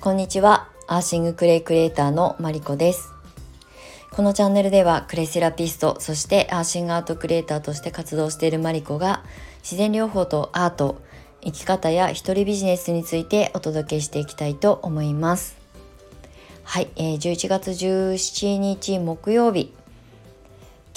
こんにちは。アーシングクレイクリエイターのマリコです。このチャンネルではクレイセラピストそしてアーシングアートクリエイターとして活動しているマリコが自然療法とアート生き方や一人ビジネスについてお届けしていきたいと思います。はい、えー、11月17日木曜日。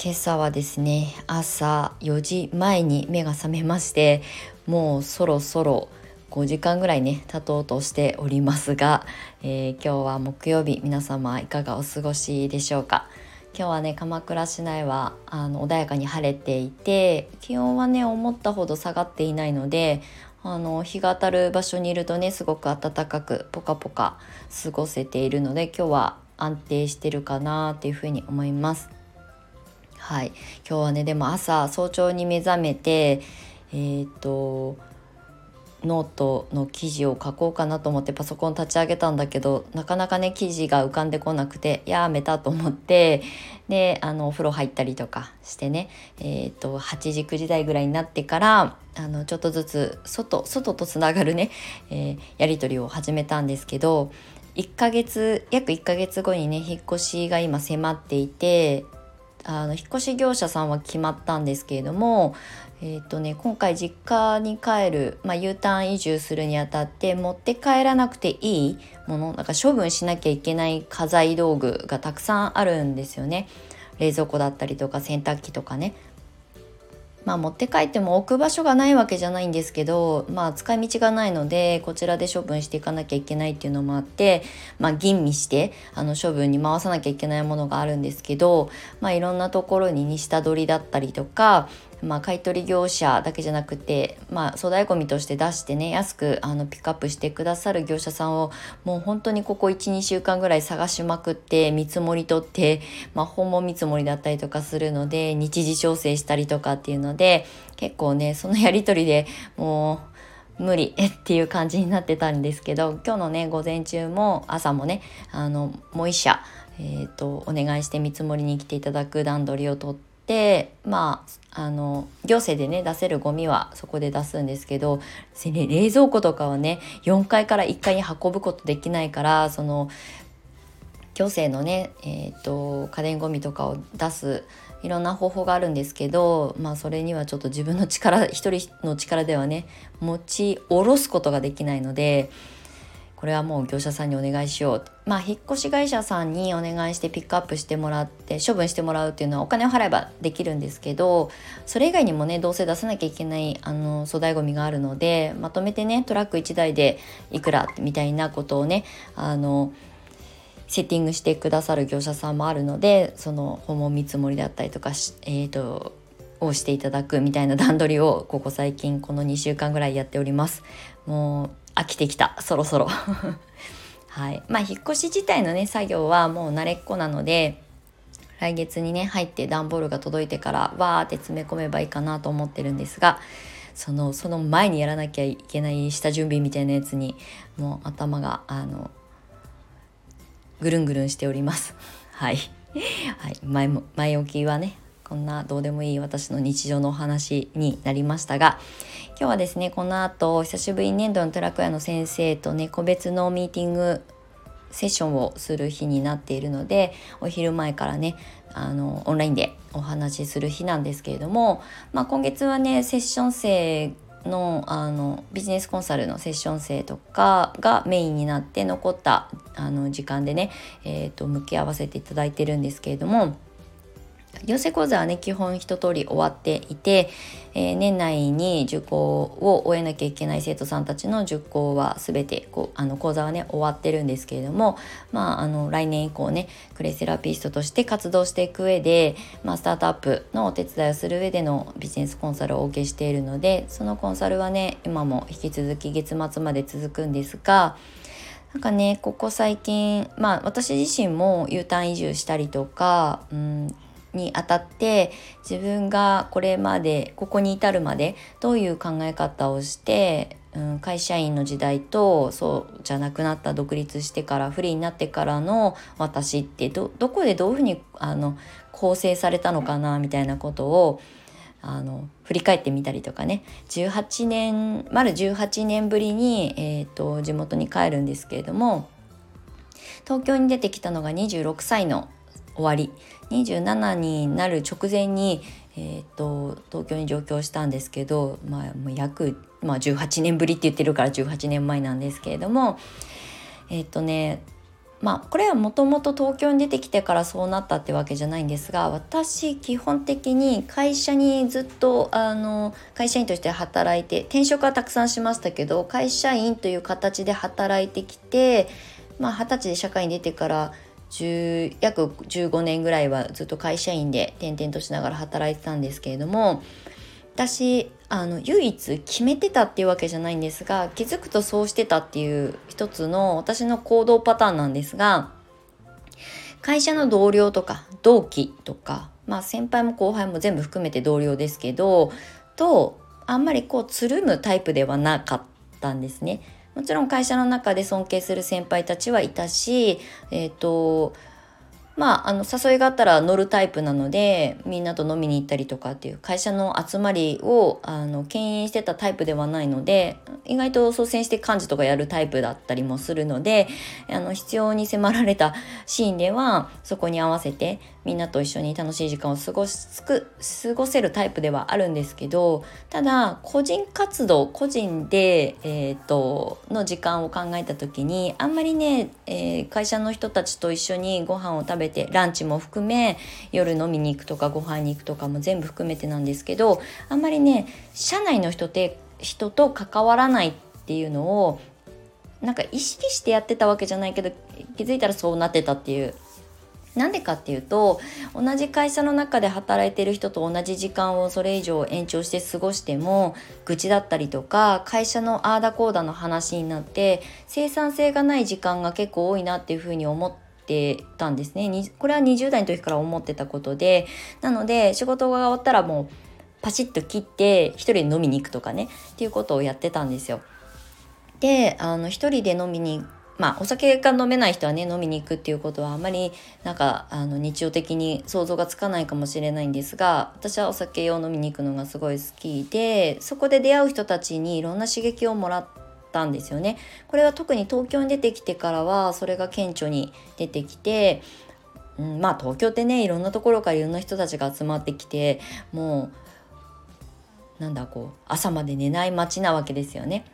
今朝はですね朝4時前に目が覚めましてもうそろそろ5時間ぐらいね経とうとしておりますが、えー、今日は木曜日皆様いかがお過ごしでしょうか？今日はね鎌倉市内はあの穏やかに晴れていて気温はね思ったほど下がっていないのであの日が当たる場所にいるとねすごく暖かくポカポカ過ごせているので今日は安定してるかなっていうふうに思います。はい、今日はねでも朝早朝に目覚めてえっ、とノートの記事を書こうかなと思ってパソコン立ち上げたんだけどなかなかね記事が浮かんでこなくてやめたと思ってであのお風呂入ったりとかしてねえっ、ー、と8時9時台ぐらいになってからあのちょっとずつ外外とつながるね、えー、やり取りを始めたんですけど1ヶ月約1ヶ月後にね引っ越しが今迫っていてあの引っ越し業者さんは決まったんですけれども、えーとね、今回実家に帰る、まあ、U ターン移住するにあたって持って帰らなくていいものなんか処分しなきゃいけない家財道具がたくさんあるんですよね。冷蔵庫だったりとか洗濯機とかねまあ持って帰っても置く場所がないわけじゃないんですけど、まあ使い道がないので、こちらで処分していかなきゃいけないっていうのもあって、まあ吟味して、あの処分に回さなきゃいけないものがあるんですけど、まあいろんなところにに下取りだったりとか、まあ、買取業者だけじゃなくて、まあ、粗大ごみとして出してね安くあのピックアップしてくださる業者さんをもう本当にここ12週間ぐらい探しまくって見積もり取って、まあ、訪問見積もりだったりとかするので日時調整したりとかっていうので結構ねそのやり取りでもう無理 っていう感じになってたんですけど今日のね午前中も朝もねあのもう一社、えーと、お願いして見積もりに来ていただく段取りを取って。まああの行政でね出せるゴミはそこで出すんですけど冷蔵庫とかはね4階から1階に運ぶことできないからその行政のね、えーと、家電ゴミとかを出すいろんな方法があるんですけど、まあ、それにはちょっと自分の力一人の力ではね持ち下ろすことができないのでこれはもう業者さんにお願いしよう。まあ引っ越し会社さんにお願いしてピックアップしてもらって処分してもらうっていうのはお金を払えばできるんですけどそれ以外にもねどうせ出さなきゃいけないあの粗大ごみがあるのでまとめてねトラック1台でいくらみたいなことをねあのセッティングしてくださる業者さんもあるのでその訪問見積もりだったりとかえーとをしていただくみたいな段取りをここ最近この2週間ぐらいやっております。もう飽きてきた。そろそろ。はい。まあ引っ越し自体のね作業はもう慣れっこなので来月にね入って段ボールが届いてからわーって詰め込めばいいかなと思ってるんですがそのその前にやらなきゃいけない下準備みたいなやつにもう頭があのぐるんぐるんしております。はい、はい、前も前置きはねこんなどうでもいい私の日常のお話になりましたが今日はですねこの後久しぶりに年度のトラク屋の先生とね個別のミーティングセッションをする日になっているのでお昼前からねあのオンラインでお話しする日なんですけれども、まあ、今月はねセッション生のあのビジネスコンサルのセッション生とかがメインになって残ったあの時間でね、えーと向き合わせていただいてるんですけれども行政講座はね基本一通り終わっていて、えー、年内に受講を終えなきゃいけない生徒さんたちの受講は全てこうあの講座はね終わってるんですけれども、まあ、あの来年以降ねクレイセラピストとして活動していく上で、まあ、スタートアップのお手伝いをする上でのビジネスコンサルをお受けしているのでそのコンサルはね今も引き続き月末まで続くんですがなんかねここ最近まあ私自身も U ターン移住したりとか、うん、にあたって自分がこれまでここに至るまでどういう考え方をして、うん、会社員の時代とそうじゃなくなった独立してからフリーになってからの私ってどこでどういうふうにあの構成されたのかなみたいなことをあの振り返ってみたりとかね。18年丸18年ぶりに、えーと、地元に帰るんですけれども東京に出てきたのが26歳の終わり。27になる直前に、えーと、東京に上京したんですけど、まあ、もう約、まあ、18年ぶりって言ってるから18年前なんですけれどもえっ、ー、とねまあこれはもともと東京に出てきてからそうなったってわけじゃないんですが私基本的に会社にずっとあの会社員として働いて転職はたくさんしましたけど会社員という形で働いてきてまあ二十歳で社会に出てから10約15年ぐらいはずっと会社員で転々としながら働いてたんですけれども私あの唯一決めてたっていうわけじゃないんですが気づくとそうしてたっていう一つの私の行動パターンなんですが会社の同僚とか同期とかまあ先輩も後輩も全部含めて同僚ですけどとあんまりこうつるむタイプではなかったんですね。もちろん会社の中で尊敬する先輩たちはいたし、えっ、ー、とまあ、あの誘いがあったら乗るタイプなのでみんなと飲みに行ったりとかっていう会社の集まりをあの牽引してたタイプではないので意外と率先して幹事とかやるタイプだったりもするのであの必要に迫られたシーンではそこに合わせてみんなと一緒に楽しい時間を過ごす過ごせるタイプではあるんですけどただ個人活動個人で、えーと、の時間を考えた時にあんまりね、えー、会社の人たちと一緒にご飯を食べてランチも含め夜飲みに行くとかご飯に行くとかも全部含めてなんですけどあんまりね社内の人って人と関わらないっていうのをなんか意識してやってたわけじゃないけど気づいたらそうなってたっていうなんでかっていうと同じ会社の中で働いてる人と同じ時間をそれ以上延長して過ごしても愚痴だったりとか会社のああだこうだの話になって生産性がない時間が結構多いなっていうふうに思ってたんですねこれは20代の時から思ってたことでなので仕事が終わったらもうパシッと切って一人で飲みに行くとかねっていうことをやってたんですよ。であの一人で飲みにまあお酒が飲めない人はね飲みに行くっていうことはあんまりなんかあの日常的に想像がつかないかもしれないんですが私はお酒を飲みに行くのがすごい好きでそこで出会う人たちにいろんな刺激をもらったんですよね。これは特に東京に出てきてからはそれが顕著に出てきて、うん、まあ東京ってねいろんなところからいろんな人たちが集まってきてもうなんだこう朝まで寝ない街なわけですよね。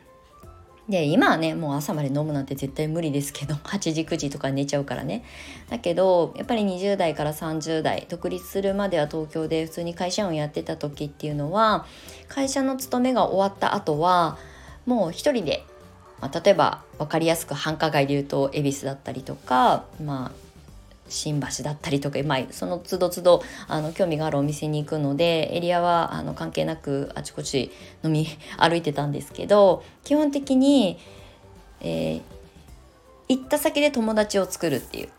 で今はねもう朝まで飲むなんて絶対無理ですけど 8時9時とか寝ちゃうからね。だけどやっぱり20代から30代独立するまでは東京で普通に会社員をやってた時っていうのは会社の勤めが終わった後はもう一人で、まあ、例えば分かりやすく繁華街で言うと恵比寿だったりとかまあ新橋だったりとか、まあ、その都度都度あの興味があるお店に行くのでエリアはあの関係なくあちこち飲み歩いてたんですけど基本的に、えー、行った先で友達を作るっていう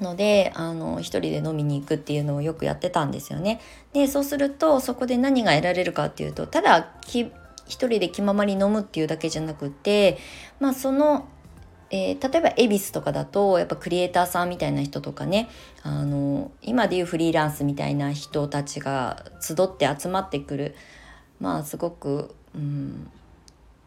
のであの一人で飲みに行くっていうのをよくやってたんですよね。でそうするとそこで何が得られるかっていうとただ一人で気ままに飲むっていうだけじゃなくてまあそのえー、例えば恵比寿とかだとやっぱクリエイターさんみたいな人とかねあの今でいうフリーランスみたいな人たちが集って集まってくるまあすごく、うん、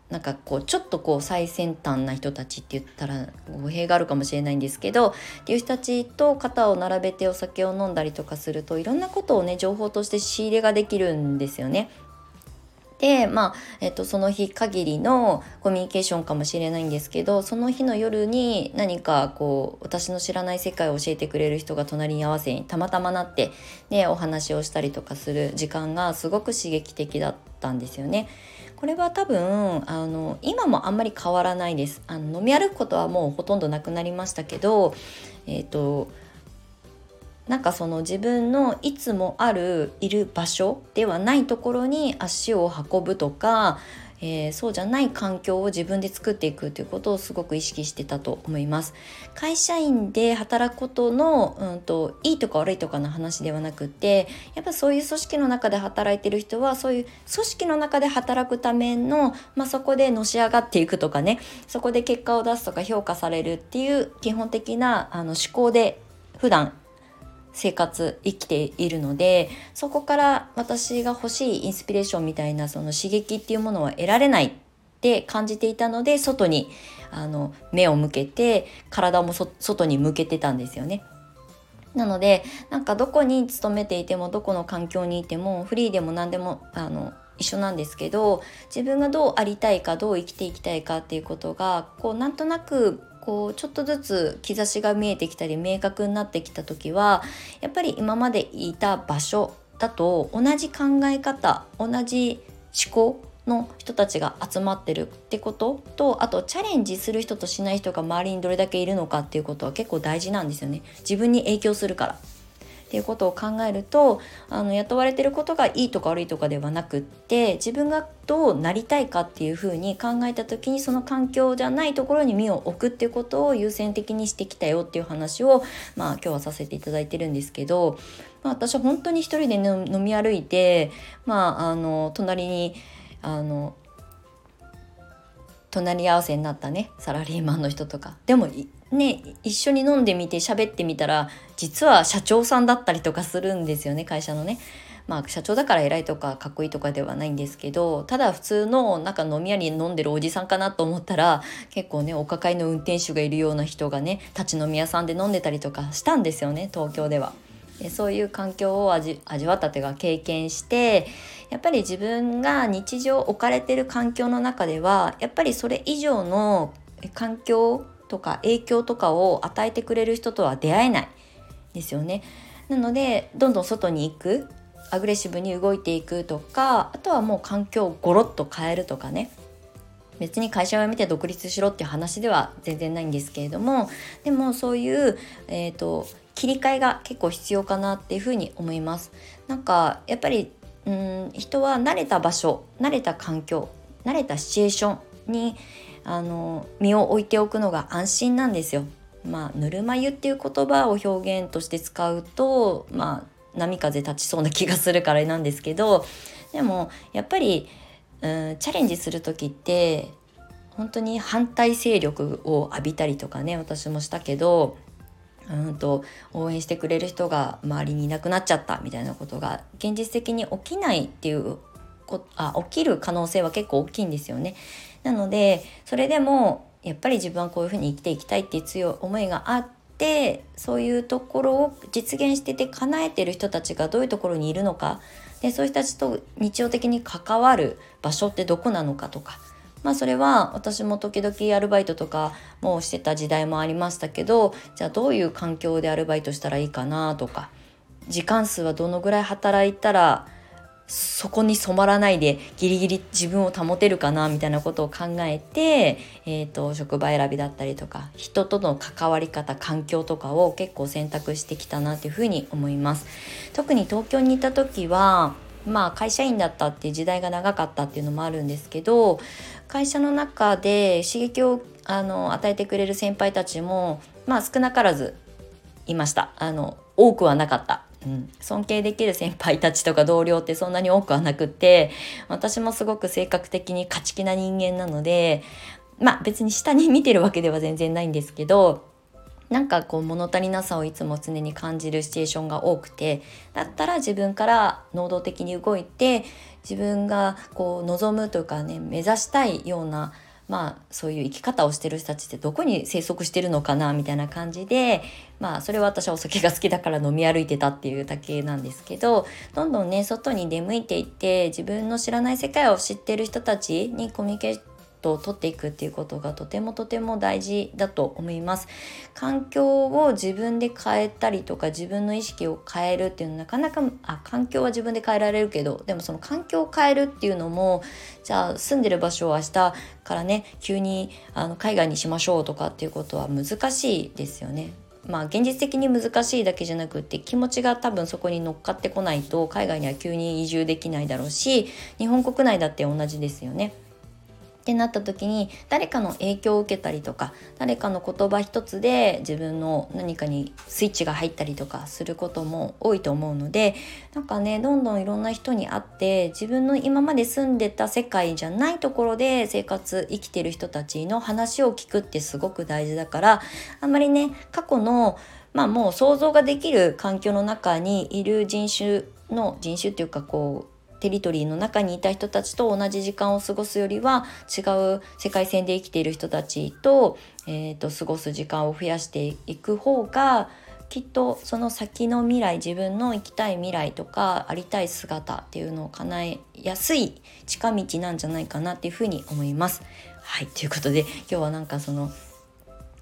なんかこうちょっとこう最先端な人たちって言ったら語弊があるかもしれないんですけどっていう人たちと肩を並べてお酒を飲んだりとかするといろんなことをね情報として仕入れができるんですよね。でまあ、えっと、その日限りのコミュニケーションかもしれないんですけどその日の夜に何かこう私の知らない世界を教えてくれる人が隣に合わせにたまたまなって、ね、お話をしたりとかする時間がすごく刺激的だったんですよね。これは多分あの今もあんまり変わらないですあの飲み歩くことはもうほとんどなくなりましたけどえっ、となんかその自分のいつもあるいる場所ではないところに足を運ぶとか、えー、そうじゃない環境を自分で作っていくということをすごく意識してたと思います。会社員で働くことの、うんと、いいとか悪いとかの話ではなくてやっぱそういう組織の中で働いてる人はそういう組織の中で働くための、まあ、そこでのし上がっていくとかねそこで結果を出すとか評価されるっていう基本的なあの思考で普段生活生きているのでそこから私が欲しいインスピレーションみたいなその刺激っていうものは得られないって感じていたので外にあの目を向けて体も外に向けてたんですよね。なのでなんかどこに勤めていてもどこの環境にいてもフリーでも何でもあの一緒なんですけど自分がどうありたいかどう生きていきたいかっていうことがこうなんとなくこうちょっとずつ兆しが見えてきたり明確になってきた時はやっぱり今までいた場所だと同じ考え方同じ思考の人たちが集まってるってこととあとチャレンジする人としない人が周りにどれだけいるのかっていうことは結構大事なんですよね自分に影響するから。っていうことを考えるとあの雇われてることがいいとか悪いとかではなくって自分がどうなりたいかっていうふうに考えた時にその環境じゃないところに身を置くっていうことを優先的にしてきたよっていう話をまあ今日はさせていただいてるんですけど、まあ、私は本当に一人で飲み歩いてまああの隣にあの隣り合わせになったねサラリーマンの人とか。でもね一緒に飲んでみて喋ってみたら実は社長さんだったりとかするんですよね会社のね。まあ社長だから偉いとかかっこいいとかではないんですけどただ普通のなんか飲み屋に飲んでるおじさんかなと思ったら結構ねお抱えの運転手がいるような人がね立ち飲み屋さんで飲んでたりとかしたんですよね東京では。でそういう環境を味わったというか経験してやっぱり自分が日常置かれてる環境の中ではやっぱりそれ以上の環境とか影響とかを与えてくれる人とは出会えないですよね。なのでどんどん外に行くアグレッシブに動いていくとかあとはもう環境をゴロッと変えるとかね別に会社を辞めて独立しろっていう話では全然ないんですけれどもでもそういう、えーと切り替えが結構必要かなっていうふうに思います。なんかやっぱりうん人は慣れた場所慣れた環境慣れたシチュエーションにあの身を置いておくのが安心なんですよ。まあ、ぬるま湯っていう言葉を表現として使うと、まあ、波風立ちそうな気がするからなんですけどでもやっぱりうんチャレンジする時って本当に反対勢力を浴びたりとかね私もしたけどうんと応援してくれる人が周りにいなくなっちゃったみたいなことが現実的に起きないっていうこあ起きる可能性は結構大きいんですよね。なのでそれでもやっぱり自分はこういうふうに生きていきたいっていう強い思いがあってそういうところを実現してて叶えてる人たちがどういうところにいるのか。でそういう人たちと日常的に関わる場所ってどこなのかとか。まあそれは私も時々アルバイトとかもしてた時代もありましたけどじゃあどういう環境でアルバイトしたらいいかなとか。時間数はどのぐらい働いたらそこに染まらないでギリギリ自分を保てるかなみたいなことを考えて、えーと、職場選びだったりとか人との関わり方環境とかを結構選択してきたなっていうふうに思います。特に東京にいた時はまあ会社員だったっていう時代が長かったっていうのもあるんですけど会社の中で刺激をあの与えてくれる先輩たちもまあ少なからずいましたあの多くはなかった、うん、尊敬できる先輩たちとか同僚ってそんなに多くはなくって私もすごく性格的に勝ち気な人間なのでまあ別に下に見てるわけでは全然ないんですけどなんかこう物足りなさをいつも常に感じるシチュエーションが多くてだったら自分から能動的に動いて自分がこう望むというかね目指したいようなまあそういう生き方をしてる人たちってどこに生息してるのかなみたいな感じでまあそれは私はお酒が好きだから飲み歩いてたっていうだけなんですけどどんどんね外に出向いていって自分の知らない世界を知ってる人たちにコミュニケーショントを取っていくっていうことがとてもとても大事だと思います環境を自分で変えたりとか自分の意識を変えるっていうのはなかなかあ環境は自分で変えられるけどでもその環境を変えるっていうのもじゃあ住んでる場所を明日からね急にあの海外にしましょうとかっていうことは難しいですよねまあ現実的に難しいだけじゃなくって気持ちが多分そこに乗っかってこないと海外には急に移住できないだろうし日本国内だって同じですよね。ってなった時に誰かの影響を受けたりとか誰かの言葉一つで自分の何かにスイッチが入ったりとかすることも多いと思うのでなんかねどんどんいろんな人に会って自分の今まで住んでた世界じゃないところで生活生きてる人たちの話を聞くってすごく大事だからあんまりね過去のまあもう想像ができる環境の中にいる人種の人種っていうかこうテリトリーの中にいた人たちと同じ時間を過ごすよりは違う世界線で生きている人たちと,、えーと、過ごす時間を増やしていく方がきっとその先の未来自分の生きたい未来とかありたい姿っていうのを叶えやすい近道なんじゃないかなっていうふうに思います。はいということで今日はなんかその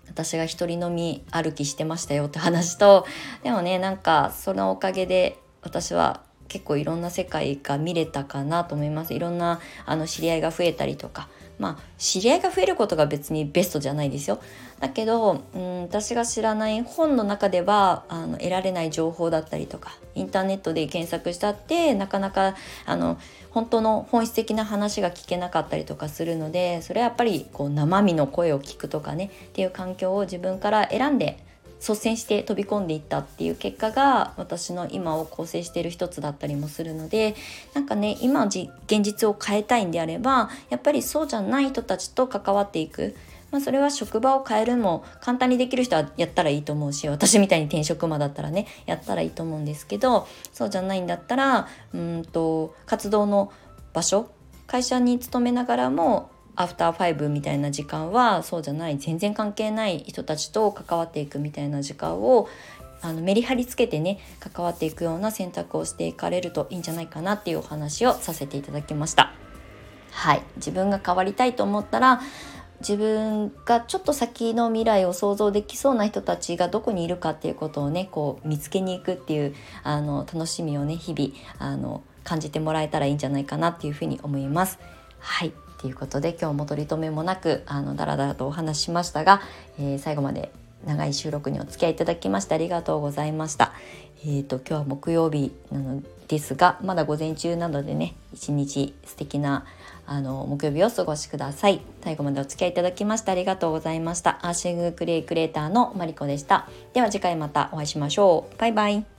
私が一人飲み歩きしてましたよって話とでもねなんかそのおかげで私は結構いろんな世界が見れたかなと思います。いろんなあの知り合いが増えたりとか。まあ知り合いが増えることが別にベストじゃないですよ。だけど、うん、私が知らない本の中ではあの得られない情報だったりとかインターネットで検索したってなかなかあの本当の本質的な話が聞けなかったりとかするのでそれはやっぱりこう生身の声を聞くとかねっていう環境を自分から選んで率先して飛び込んでいったっていう結果が私の今を構成している一つだったりもするのでなんかね今現実を変えたいんであればやっぱりそうじゃない人たちと関わっていく。まあ、それは職場を変えるも簡単にできる人はやったらいいと思うし私みたいに転職魔だったらねやったらいいと思うんですけどそうじゃないんだったらうんと活動の場所会社に勤めながらもアフターファイブみたいな時間はそうじゃない全然関係ない人たちと関わっていくみたいな時間をあのメリハリつけてね関わっていくような選択をしていかれるといいんじゃないかなっていうお話をさせていただきました。はい自分が変わりたいと思ったら自分がちょっと先の未来を想像できそうな人たちがどこにいるかっていうことをねこう見つけに行くっていうあの楽しみをね日々あの感じてもらえたらいいんじゃないかなっていうふうに思います。はいということで今日も取り留めもなくあのだらだらとお話ししましたが、えー、最後まで長い収録にお付き合いいただきましてありがとうございました。えーと、今日は木曜日なのですがまだ午前中なのでね一日素敵なあの木曜日をお過ごしください。最後までお付き合いいただきましてありがとうございました。アーシングクリエイクレーターのマリコでした。では次回またお会いしましょう。バイバイ。